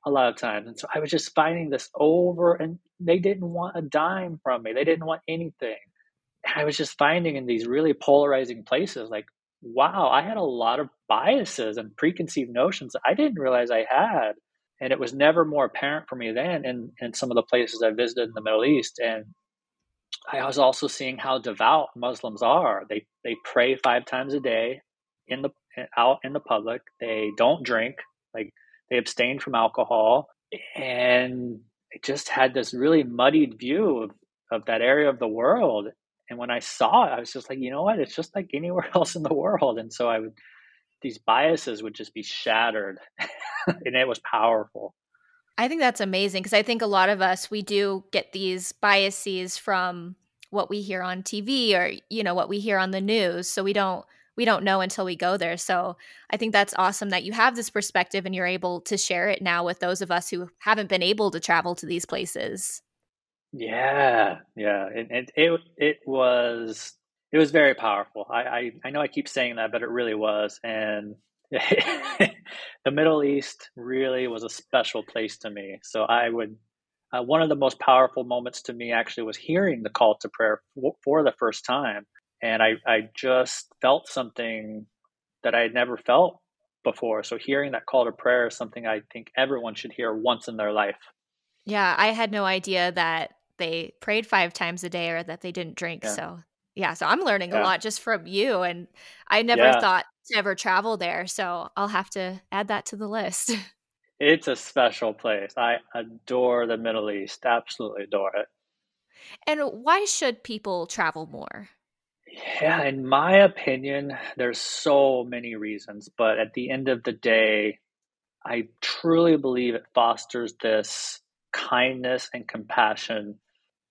S1: a lot of times. And so I was just finding this over, and they didn't want a dime from me, they didn't want anything. And I was just finding in these really polarizing places, like, wow, I had a lot of biases and preconceived notions I didn't realize I had. And it was never more apparent for me then in, in some of the places I visited in the Middle East. And I was also seeing how devout Muslims are. They they pray five times a day in the out in the public. They don't drink, like they abstain from alcohol. and it just had this really muddied view of, of that area of the world. And when I saw it, I was just like, you know what? It's just like anywhere else in the world. And so I would, these biases would just be shattered, and it was powerful.
S2: I think that's amazing because I think a lot of us we do get these biases from what we hear on TV or you know what we hear on the news, so we don't we don't know until we go there. So I think that's awesome that you have this perspective and you're able to share it now with those of us who haven't been able to travel to these places.
S1: Yeah, yeah, it it it, it was it was very powerful. I, I I know I keep saying that, but it really was, and the Middle East really was a special place to me. So I would uh, one of the most powerful moments to me actually was hearing the call to prayer for, for the first time and I, I just felt something that I had never felt before. So hearing that call to prayer is something I think everyone should hear once in their life.
S2: Yeah, I had no idea that they prayed five times a day or that they didn't drink. Yeah. So yeah, so I'm learning yeah. a lot just from you, and I never yeah. thought to ever travel there. So I'll have to add that to the list.
S1: It's a special place. I adore the Middle East. Absolutely adore it.
S2: And why should people travel more?
S1: Yeah, in my opinion, there's so many reasons, but at the end of the day, I truly believe it fosters this kindness and compassion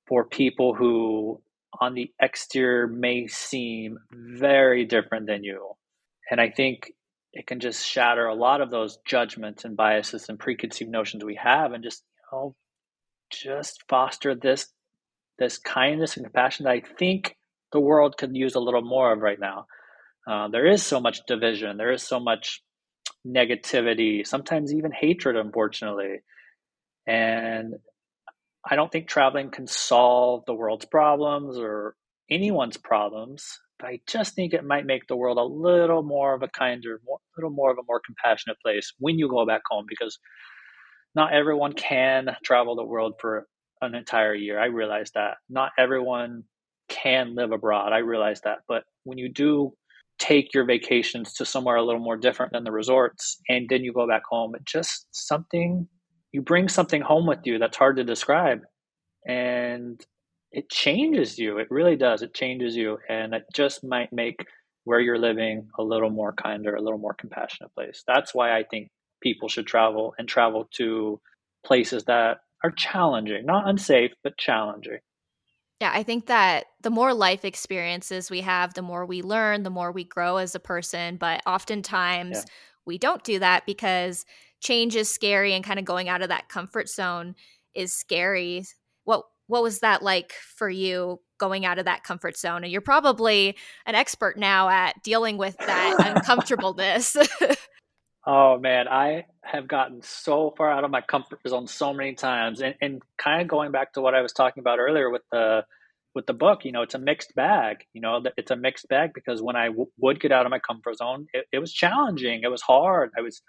S1: for people who on the exterior may seem very different than you. And I think it can just shatter a lot of those judgments and biases and preconceived notions we have and just, you know, just foster this this kindness and compassion that I think the world could use a little more of right now. Uh, there is so much division, there is so much negativity, sometimes even hatred, unfortunately. And I don't think traveling can solve the world's problems or anyone's problems, but I just think it might make the world a little more of a kinder, a little more of a more compassionate place when you go back home because not everyone can travel the world for an entire year. I realize that. Not everyone can live abroad. I realize that. But when you do take your vacations to somewhere a little more different than the resorts and then you go back home, it just something you bring something home with you that's hard to describe. And it changes you. It really does. It changes you. And it just might make where you're living a little more kinder, a little more compassionate place. That's why I think people should travel and travel to places that are challenging, not unsafe, but challenging.
S2: Yeah, I think that the more life experiences we have, the more we learn, the more we grow as a person. But oftentimes yeah. we don't do that because change is scary and kind of going out of that comfort zone is scary. What what was that like for you going out of that comfort zone? And you're probably an expert now at dealing with that uncomfortableness.
S1: Oh man, I have gotten so far out of my comfort zone so many times, and, and kind of going back to what I was talking about earlier with the with the book, you know, it's a mixed bag. You know, it's a mixed bag because when I w- would get out of my comfort zone, it, it was challenging. It was hard. I was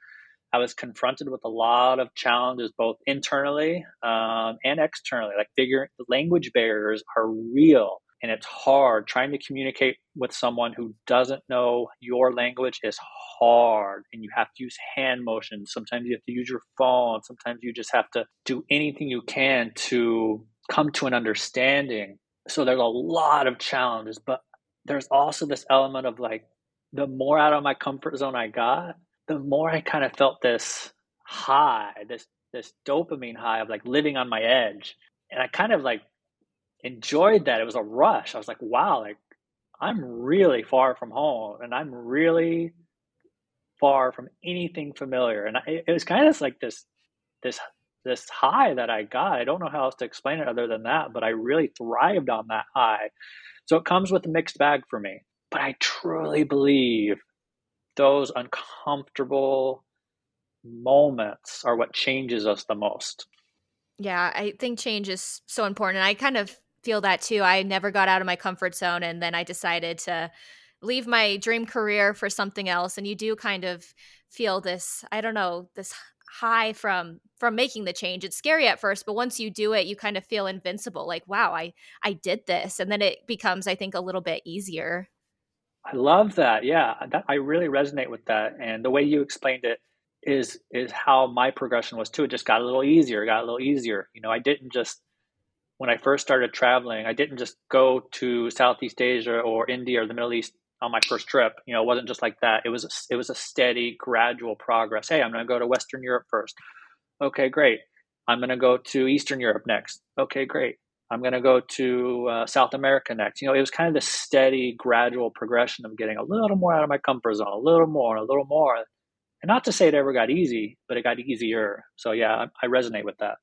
S1: I was confronted with a lot of challenges, both internally um, and externally. Like figure the language barriers are real and it's hard. Trying to communicate with someone who doesn't know your language is hard and you have to use hand motions. Sometimes you have to use your phone. Sometimes you just have to do anything you can to come to an understanding. So there's a lot of challenges but there's also this element of like the more out of my comfort zone i got the more i kind of felt this high this this dopamine high of like living on my edge. And i kind of like enjoyed that. It was a rush. I was like, wow, like I'm really far from home and I'm really far from anything familiar. And I, it was kind of like this, this, this high that I got. I don't know how else to explain it other than that, but I really thrived on that high. So it comes with a mixed bag for me. But I truly believe those uncomfortable moments are what changes us the most.
S2: Yeah, I think change is so important. And I kind of feel that too. I never got out of my comfort zone and then I decided to leave my dream career for something else and you do kind of feel this I don't know, this high from from making the change. It's scary at first, but once you do it, you kind of feel invincible like wow, I I did this and then it becomes I think a little bit easier.
S1: I love that. Yeah, uh, that, I really resonate with that and the way you explained it is is how my progression was too. It just got a little easier, got a little easier. You know, I didn't just when I first started traveling, I didn't just go to Southeast Asia or India or the Middle East on my first trip. You know, it wasn't just like that. It was a, it was a steady, gradual progress. Hey, I'm going to go to Western Europe first. Okay, great. I'm going to go to Eastern Europe next. Okay, great. I'm going to go to uh, South America next. You know, it was kind of the steady, gradual progression of getting a little more out of my comfort zone, a little more, a little more. And not to say it ever got easy, but it got easier. So yeah, I, I resonate with that.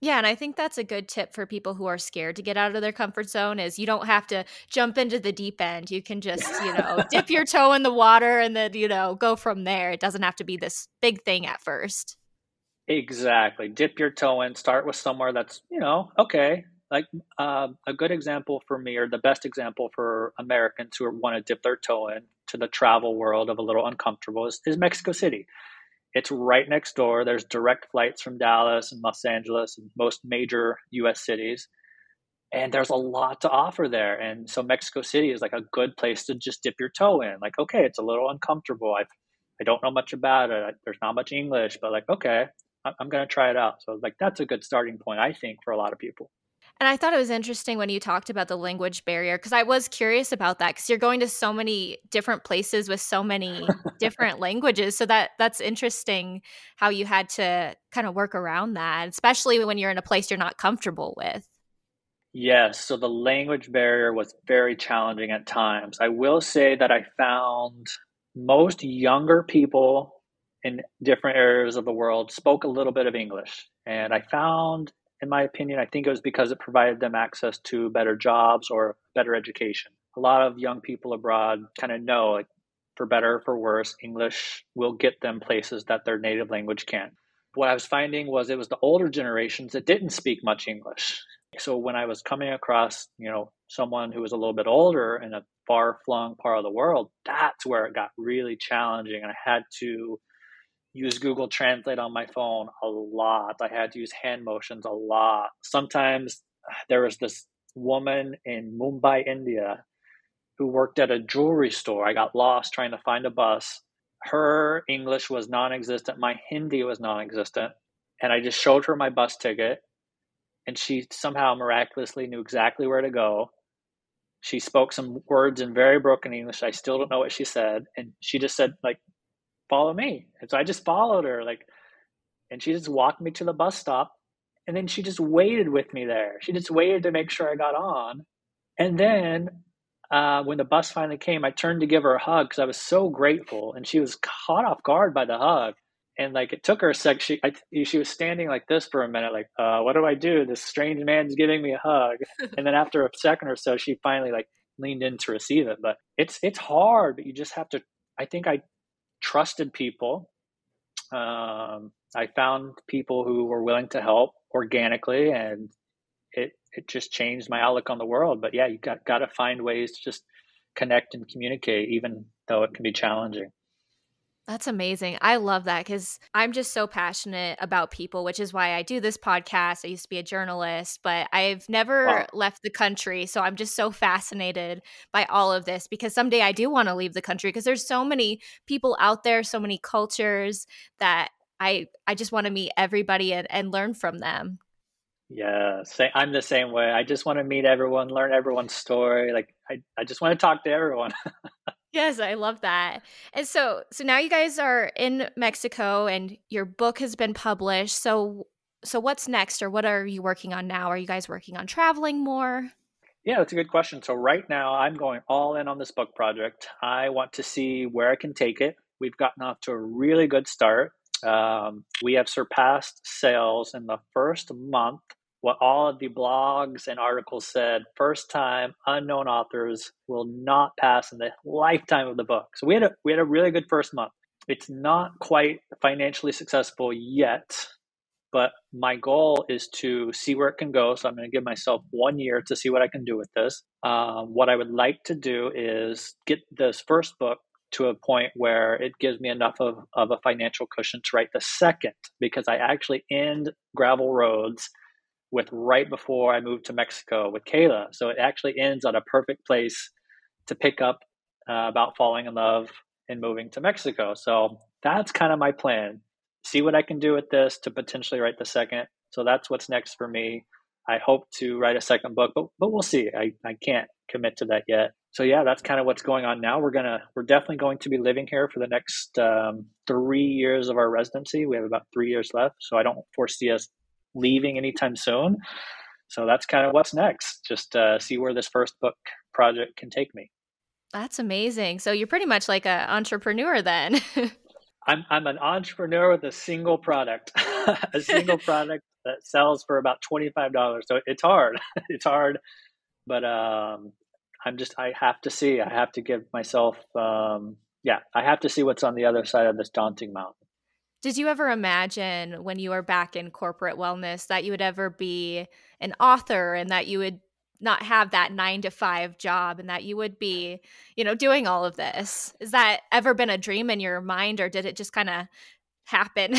S2: Yeah, and I think that's a good tip for people who are scared to get out of their comfort zone is you don't have to jump into the deep end. You can just, you know, dip your toe in the water and then, you know, go from there. It doesn't have to be this big thing at first.
S1: Exactly. Dip your toe in, start with somewhere that's, you know, okay. Like uh, a good example for me, or the best example for Americans who want to dip their toe in to the travel world of a little uncomfortable is, is Mexico City. It's right next door. There's direct flights from Dallas and Los Angeles and most major US cities. And there's a lot to offer there. And so Mexico City is like a good place to just dip your toe in. Like, okay, it's a little uncomfortable. I I don't know much about it. There's not much English, but like, okay, I'm going to try it out. So, like, that's a good starting point, I think, for a lot of people.
S2: And I thought it was interesting when you talked about the language barrier because I was curious about that because you're going to so many different places with so many different languages. So that that's interesting how you had to kind of work around that, especially when you're in a place you're not comfortable with.
S1: Yes, so the language barrier was very challenging at times. I will say that I found most younger people in different areas of the world spoke a little bit of English. And I found, in my opinion, I think it was because it provided them access to better jobs or better education. A lot of young people abroad kind of know, like, for better or for worse, English will get them places that their native language can't. What I was finding was it was the older generations that didn't speak much English. So when I was coming across, you know, someone who was a little bit older in a far flung part of the world, that's where it got really challenging. And I had to use Google Translate on my phone a lot. I had to use hand motions a lot. Sometimes uh, there was this woman in Mumbai, India, who worked at a jewelry store. I got lost trying to find a bus. Her English was non existent, my Hindi was non existent. And I just showed her my bus ticket, and she somehow miraculously knew exactly where to go. She spoke some words in very broken English. I still don't know what she said. And she just said, like, follow me. And so I just followed her, like, and she just walked me to the bus stop. And then she just waited with me there. She just waited to make sure I got on. And then uh, when the bus finally came, I turned to give her a hug because I was so grateful. And she was caught off guard by the hug. And like it took her a sec. She I, she was standing like this for a minute, like, uh, what do I do? This strange man's giving me a hug. and then after a second or so, she finally like leaned in to receive it. But it's it's hard, but you just have to. I think I trusted people. Um, I found people who were willing to help organically, and it it just changed my outlook on the world. But yeah, you got got to find ways to just connect and communicate, even though it can be challenging.
S2: That's amazing. I love that because I'm just so passionate about people, which is why I do this podcast. I used to be a journalist, but I've never wow. left the country. So I'm just so fascinated by all of this because someday I do want to leave the country because there's so many people out there, so many cultures that I I just want to meet everybody and, and learn from them.
S1: Yeah, say, I'm the same way. I just want to meet everyone, learn everyone's story. Like I, I just want to talk to everyone.
S2: Yes, I love that. And so so now you guys are in Mexico and your book has been published. So so what's next or what are you working on now? Are you guys working on traveling more?
S1: Yeah, that's a good question. So right now I'm going all in on this book project. I want to see where I can take it. We've gotten off to a really good start. Um, we have surpassed sales in the first month what all of the blogs and articles said first time unknown authors will not pass in the lifetime of the book. So we had a we had a really good first month. It's not quite financially successful yet but my goal is to see where it can go. So i'm going to give myself one year to see what i can do with this. Um, what i would like to do is get this first book to a point where it gives me enough of, of a financial cushion to write the second because i actually end gravel roads with right before I moved to Mexico with Kayla. So it actually ends on a perfect place to pick up uh, about falling in love and moving to Mexico. So that's kind of my plan. see what I can do with this to potentially write the second. So that's what's next for me. I hope to write a second book, but but we'll see. I, I can't commit to that yet. So yeah, that's kind of what's going on now. We're gonna we're definitely going to be living here for the next um, three years of our residency. We have about three years left, so I don't foresee us leaving anytime soon. So that's kind of what's next. Just uh, see where this first book project can take me.
S2: That's amazing. So you're pretty much like an entrepreneur then.
S1: I'm I'm an entrepreneur with a single product, a single product that sells for about twenty five dollars. So it's hard. it's hard, but um, I'm just I have to see. I have to give myself um, yeah. I have to see what's on the other side of this daunting mountain.
S2: Did you ever imagine when you were back in corporate wellness that you would ever be an author and that you would not have that nine to five job and that you would be, you know, doing all of this. Is that ever been a dream in your mind or did it just kind of happen?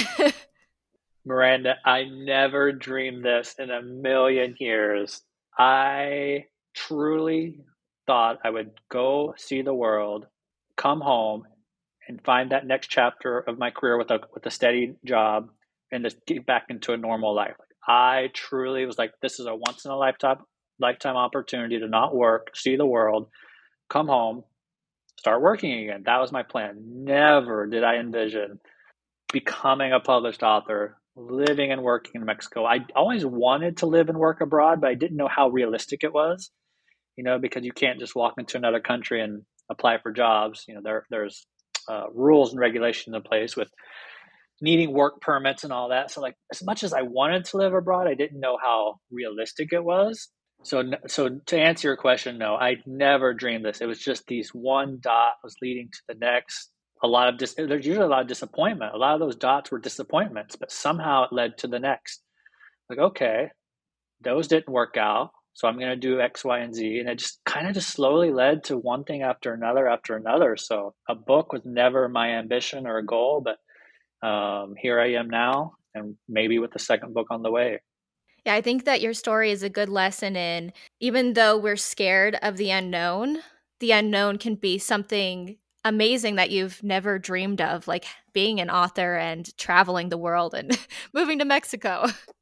S1: Miranda, I never dreamed this in a million years. I truly thought I would go see the world, come home, and find that next chapter of my career with a with a steady job and just get back into a normal life. I truly was like, this is a once in a lifetime lifetime opportunity to not work, see the world, come home, start working again. That was my plan. Never did I envision becoming a published author, living and working in Mexico. I always wanted to live and work abroad, but I didn't know how realistic it was. You know, because you can't just walk into another country and apply for jobs. You know, there there's uh, rules and regulations in place with needing work permits and all that. So, like, as much as I wanted to live abroad, I didn't know how realistic it was. So, so to answer your question, no, I never dreamed this. It was just these one dot was leading to the next. A lot of dis- there's usually a lot of disappointment. A lot of those dots were disappointments, but somehow it led to the next. Like, okay, those didn't work out, so I'm going to do X, Y, and Z, and it just kind of just slowly led to one thing after another after another. So a book was never my ambition or a goal, but um, here I am now, and maybe with the second book on the way.
S2: Yeah, I think that your story is a good lesson in even though we're scared of the unknown, the unknown can be something amazing that you've never dreamed of, like being an author and traveling the world and moving to Mexico.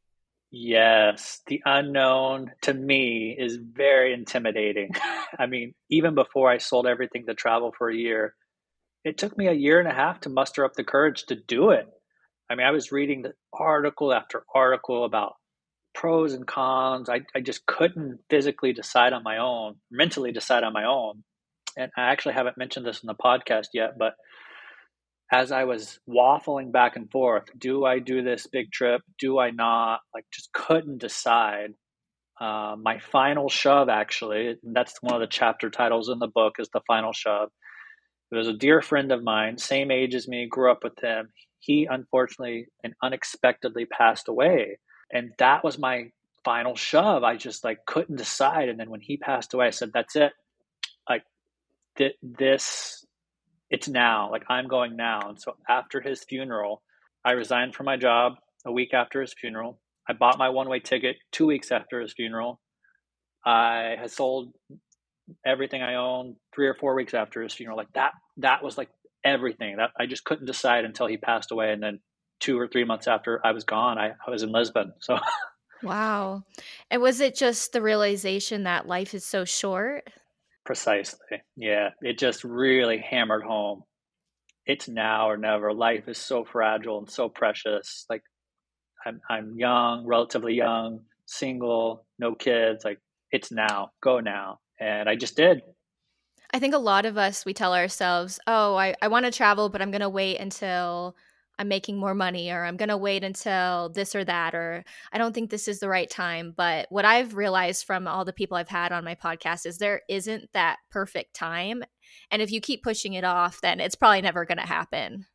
S1: Yes, the unknown to me is very intimidating. I mean, even before I sold everything to travel for a year, it took me a year and a half to muster up the courage to do it. I mean, I was reading the article after article about pros and cons. I, I just couldn't physically decide on my own, mentally decide on my own. And I actually haven't mentioned this in the podcast yet, but as I was waffling back and forth, do I do this big trip? Do I not? Like, just couldn't decide. Uh, my final shove, actually, that's one of the chapter titles in the book, is the final shove. It was a dear friend of mine, same age as me, grew up with him. He unfortunately and unexpectedly passed away and that was my final shove i just like couldn't decide and then when he passed away i said that's it like th- this it's now like i'm going now and so after his funeral i resigned from my job a week after his funeral i bought my one way ticket two weeks after his funeral i had sold everything i owned three or four weeks after his funeral like that that was like everything that i just couldn't decide until he passed away and then two or three months after I was gone, I, I was in Lisbon. So,
S2: wow. And was it just the realization that life is so short?
S1: Precisely. Yeah. It just really hammered home. It's now or never. Life is so fragile and so precious. Like, I'm, I'm young, relatively young, single, no kids. Like, it's now, go now. And I just did.
S2: I think a lot of us, we tell ourselves, oh, I, I want to travel, but I'm going to wait until I'm making more money or I'm going to wait until this or that or I don't think this is the right time. But what I've realized from all the people I've had on my podcast is there isn't that perfect time. And if you keep pushing it off, then it's probably never going to happen.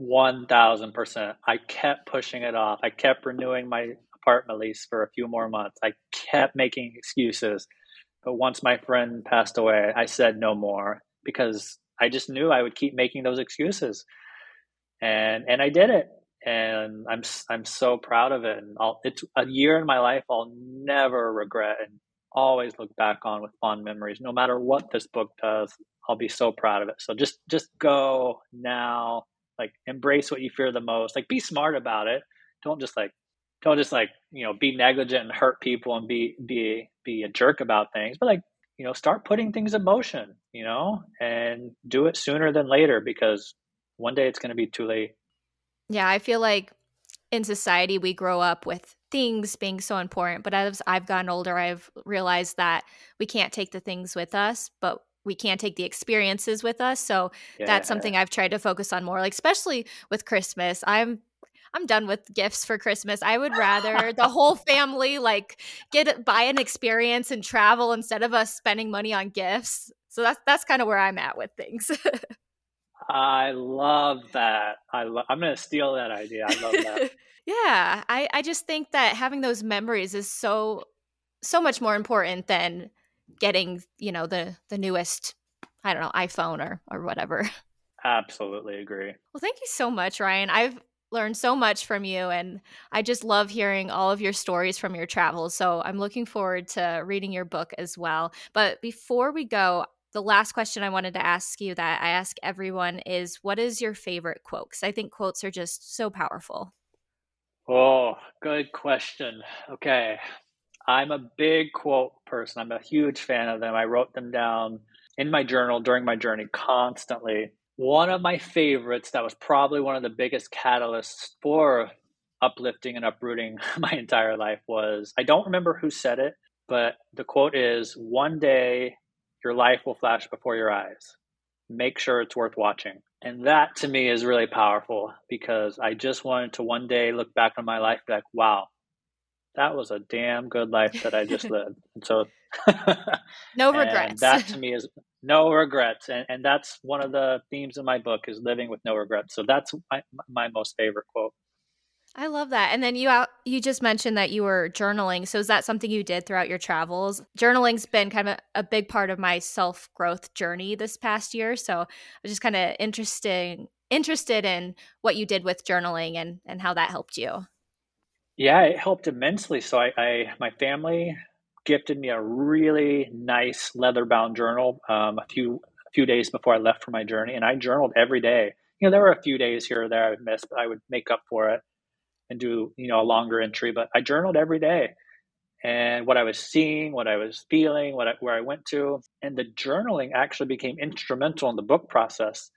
S1: 1000%. I kept pushing it off. I kept renewing my apartment lease for a few more months. I kept making excuses. But once my friend passed away, I said no more because I just knew I would keep making those excuses and and I did it, and I'm I'm so proud of it. And I'll, it's a year in my life I'll never regret, and always look back on with fond memories. No matter what this book does, I'll be so proud of it. So just just go now, Like embrace what you fear the most. Like be smart about it. Don't just like don't just like you know be negligent and hurt people and be be be a jerk about things. But like you know start putting things in motion. You know and do it sooner than later because one day it's going to be too late.
S2: Yeah, I feel like in society we grow up with things being so important, but as I've gotten older, I've realized that we can't take the things with us, but we can't take the experiences with us. So yeah. that's something I've tried to focus on more, like especially with Christmas. I'm I'm done with gifts for Christmas. I would rather the whole family like get buy an experience and travel instead of us spending money on gifts. So that's that's kind of where I'm at with things.
S1: I love that. I lo- I'm going to steal that idea. I love that.
S2: yeah, I I just think that having those memories is so so much more important than getting, you know, the the newest I don't know, iPhone or or whatever.
S1: Absolutely agree.
S2: Well, thank you so much, Ryan. I've learned so much from you and I just love hearing all of your stories from your travels. So I'm looking forward to reading your book as well. But before we go, the last question I wanted to ask you that I ask everyone is what is your favorite quote? Because I think quotes are just so powerful.
S1: Oh, good question. Okay. I'm a big quote person. I'm a huge fan of them. I wrote them down in my journal during my journey constantly. One of my favorites that was probably one of the biggest catalysts for uplifting and uprooting my entire life was I don't remember who said it, but the quote is one day your life will flash before your eyes. Make sure it's worth watching. And that to me is really powerful because I just wanted to one day look back on my life be like, wow, that was a damn good life that I just lived. And so
S2: no regrets.
S1: that to me is no regrets. And, and that's one of the themes in my book is living with no regrets. So that's my, my most favorite quote.
S2: I love that. And then you out you just mentioned that you were journaling. So is that something you did throughout your travels? Journaling's been kind of a, big part of my self-growth journey this past year. So I was just kind of interesting interested in what you did with journaling and and how that helped you.
S1: Yeah, it helped immensely. So I, I my family gifted me a really nice leather-bound journal um, a few a few days before I left for my journey, and I journaled every day. You know, there were a few days here or there I would miss, but I would make up for it and do you know a longer entry but i journaled every day. And what i was seeing what i was feeling what I, where i went to and the journaling actually became instrumental in the book process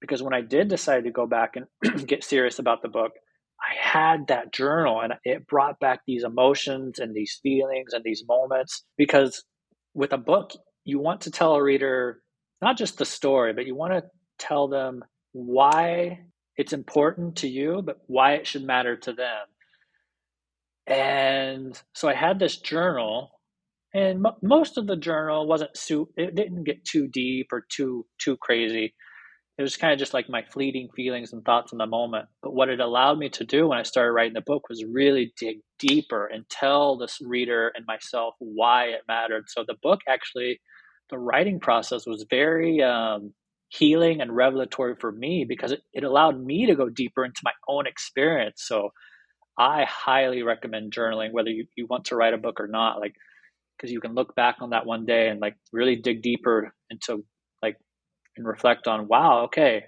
S1: because when i did decide to go back and get serious about the book i had that journal and it brought back these emotions and these feelings and these moments because with a book you want to tell a reader not just the story but you want to tell them why it's important to you, but why it should matter to them. And so I had this journal, and m- most of the journal wasn't su- it didn't get too deep or too too crazy. It was kind of just like my fleeting feelings and thoughts in the moment. But what it allowed me to do when I started writing the book was really dig deeper and tell this reader and myself why it mattered. So the book actually, the writing process was very um, healing and revelatory for me because it, it allowed me to go deeper into my own experience. So I highly recommend journaling, whether you, you want to write a book or not, like, because you can look back on that one day and like really dig deeper into like and reflect on, wow, okay,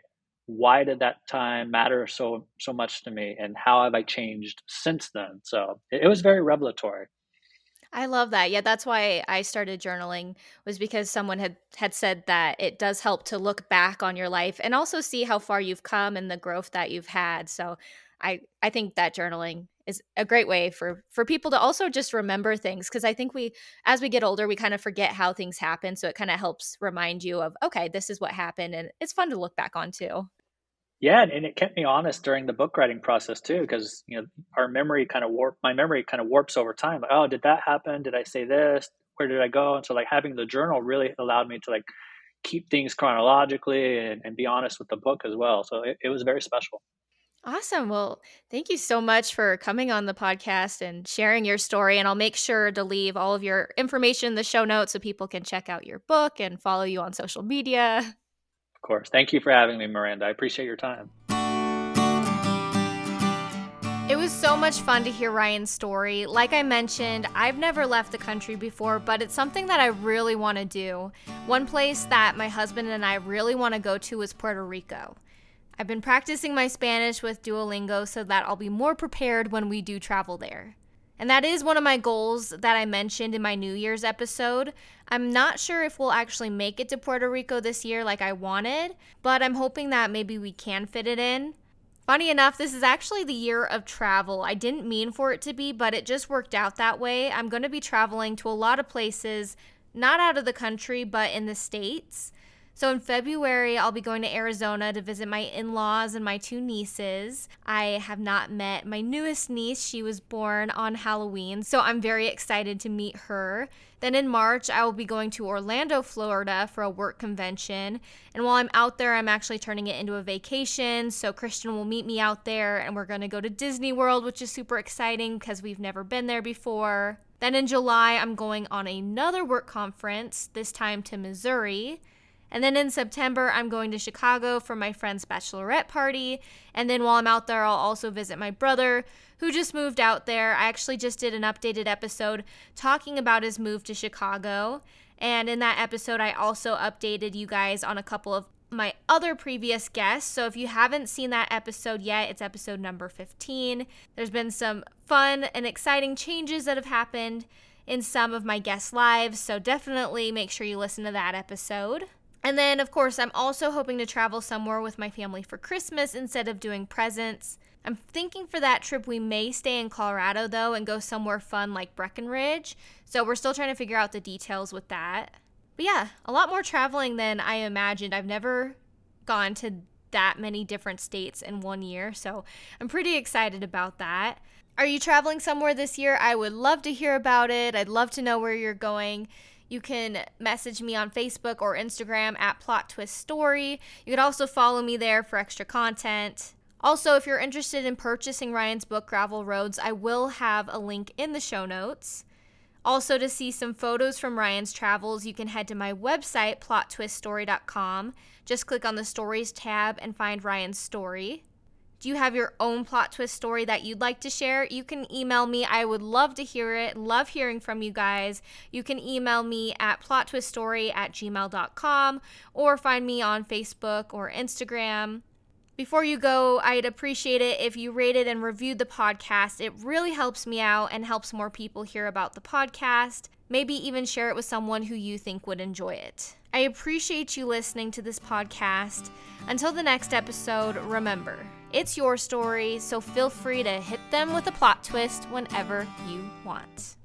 S1: why did that time matter so so much to me and how have I changed since then? So it, it was very revelatory.
S2: I love that. Yeah, that's why I started journaling was because someone had had said that it does help to look back on your life and also see how far you've come and the growth that you've had. So I I think that journaling is a great way for for people to also just remember things because I think we as we get older we kind of forget how things happen so it kind of helps remind you of okay, this is what happened and it's fun to look back on too.
S1: Yeah, and it kept me honest during the book writing process too, because you know our memory kind of warp. My memory kind of warps over time. Like, oh, did that happen? Did I say this? Where did I go? And so, like having the journal really allowed me to like keep things chronologically and, and be honest with the book as well. So it, it was very special.
S2: Awesome. Well, thank you so much for coming on the podcast and sharing your story. And I'll make sure to leave all of your information in the show notes so people can check out your book and follow you on social media.
S1: Of course. Thank you for having me, Miranda. I appreciate your time.
S2: It was so much fun to hear Ryan's story. Like I mentioned, I've never left the country before, but it's something that I really want to do. One place that my husband and I really want to go to is Puerto Rico. I've been practicing my Spanish with Duolingo so that I'll be more prepared when we do travel there. And that is one of my goals that I mentioned in my New Year's episode. I'm not sure if we'll actually make it to Puerto Rico this year like I wanted, but I'm hoping that maybe we can fit it in. Funny enough, this is actually the year of travel. I didn't mean for it to be, but it just worked out that way. I'm going to be traveling to a lot of places, not out of the country, but in the States. So in February, I'll be going to Arizona to visit my in laws and my two nieces. I have not met my newest niece. She was born on Halloween, so I'm very excited to meet her. Then in March, I will be going to Orlando, Florida for a work convention. And while I'm out there, I'm actually turning it into a vacation. So Christian will meet me out there and we're going to go to Disney World, which is super exciting because we've never been there before. Then in July, I'm going on another work conference, this time to Missouri. And then in September, I'm going to Chicago for my friend's bachelorette party. And then while I'm out there, I'll also visit my brother, who just moved out there. I actually just did an updated episode talking about his move to Chicago. And in that episode, I also updated you guys on a couple of my other previous guests. So if you haven't seen that episode yet, it's episode number 15. There's been some fun and exciting changes that have happened in some of my guest lives. So definitely make sure you listen to that episode. And then, of course, I'm also hoping to travel somewhere with my family for Christmas instead of doing presents. I'm thinking for that trip we may stay in Colorado though and go somewhere fun like Breckenridge. So we're still trying to figure out the details with that. But yeah, a lot more traveling than I imagined. I've never gone to that many different states in one year, so I'm pretty excited about that. Are you traveling somewhere this year? I would love to hear about it. I'd love to know where you're going. You can message me on Facebook or Instagram at Plot Twist Story. You could also follow me there for extra content. Also, if you're interested in purchasing Ryan's book, Gravel Roads, I will have a link in the show notes. Also, to see some photos from Ryan's travels, you can head to my website, plottwiststory.com. Just click on the Stories tab and find Ryan's story. Do you have your own plot twist story that you'd like to share? You can email me. I would love to hear it. Love hearing from you guys. You can email me at plottwiststory at gmail.com or find me on Facebook or Instagram. Before you go, I'd appreciate it if you rated and reviewed the podcast. It really helps me out and helps more people hear about the podcast. Maybe even share it with someone who you think would enjoy it. I appreciate you listening to this podcast. Until the next episode, remember, it's your story, so feel free to hit them with a plot twist whenever you want.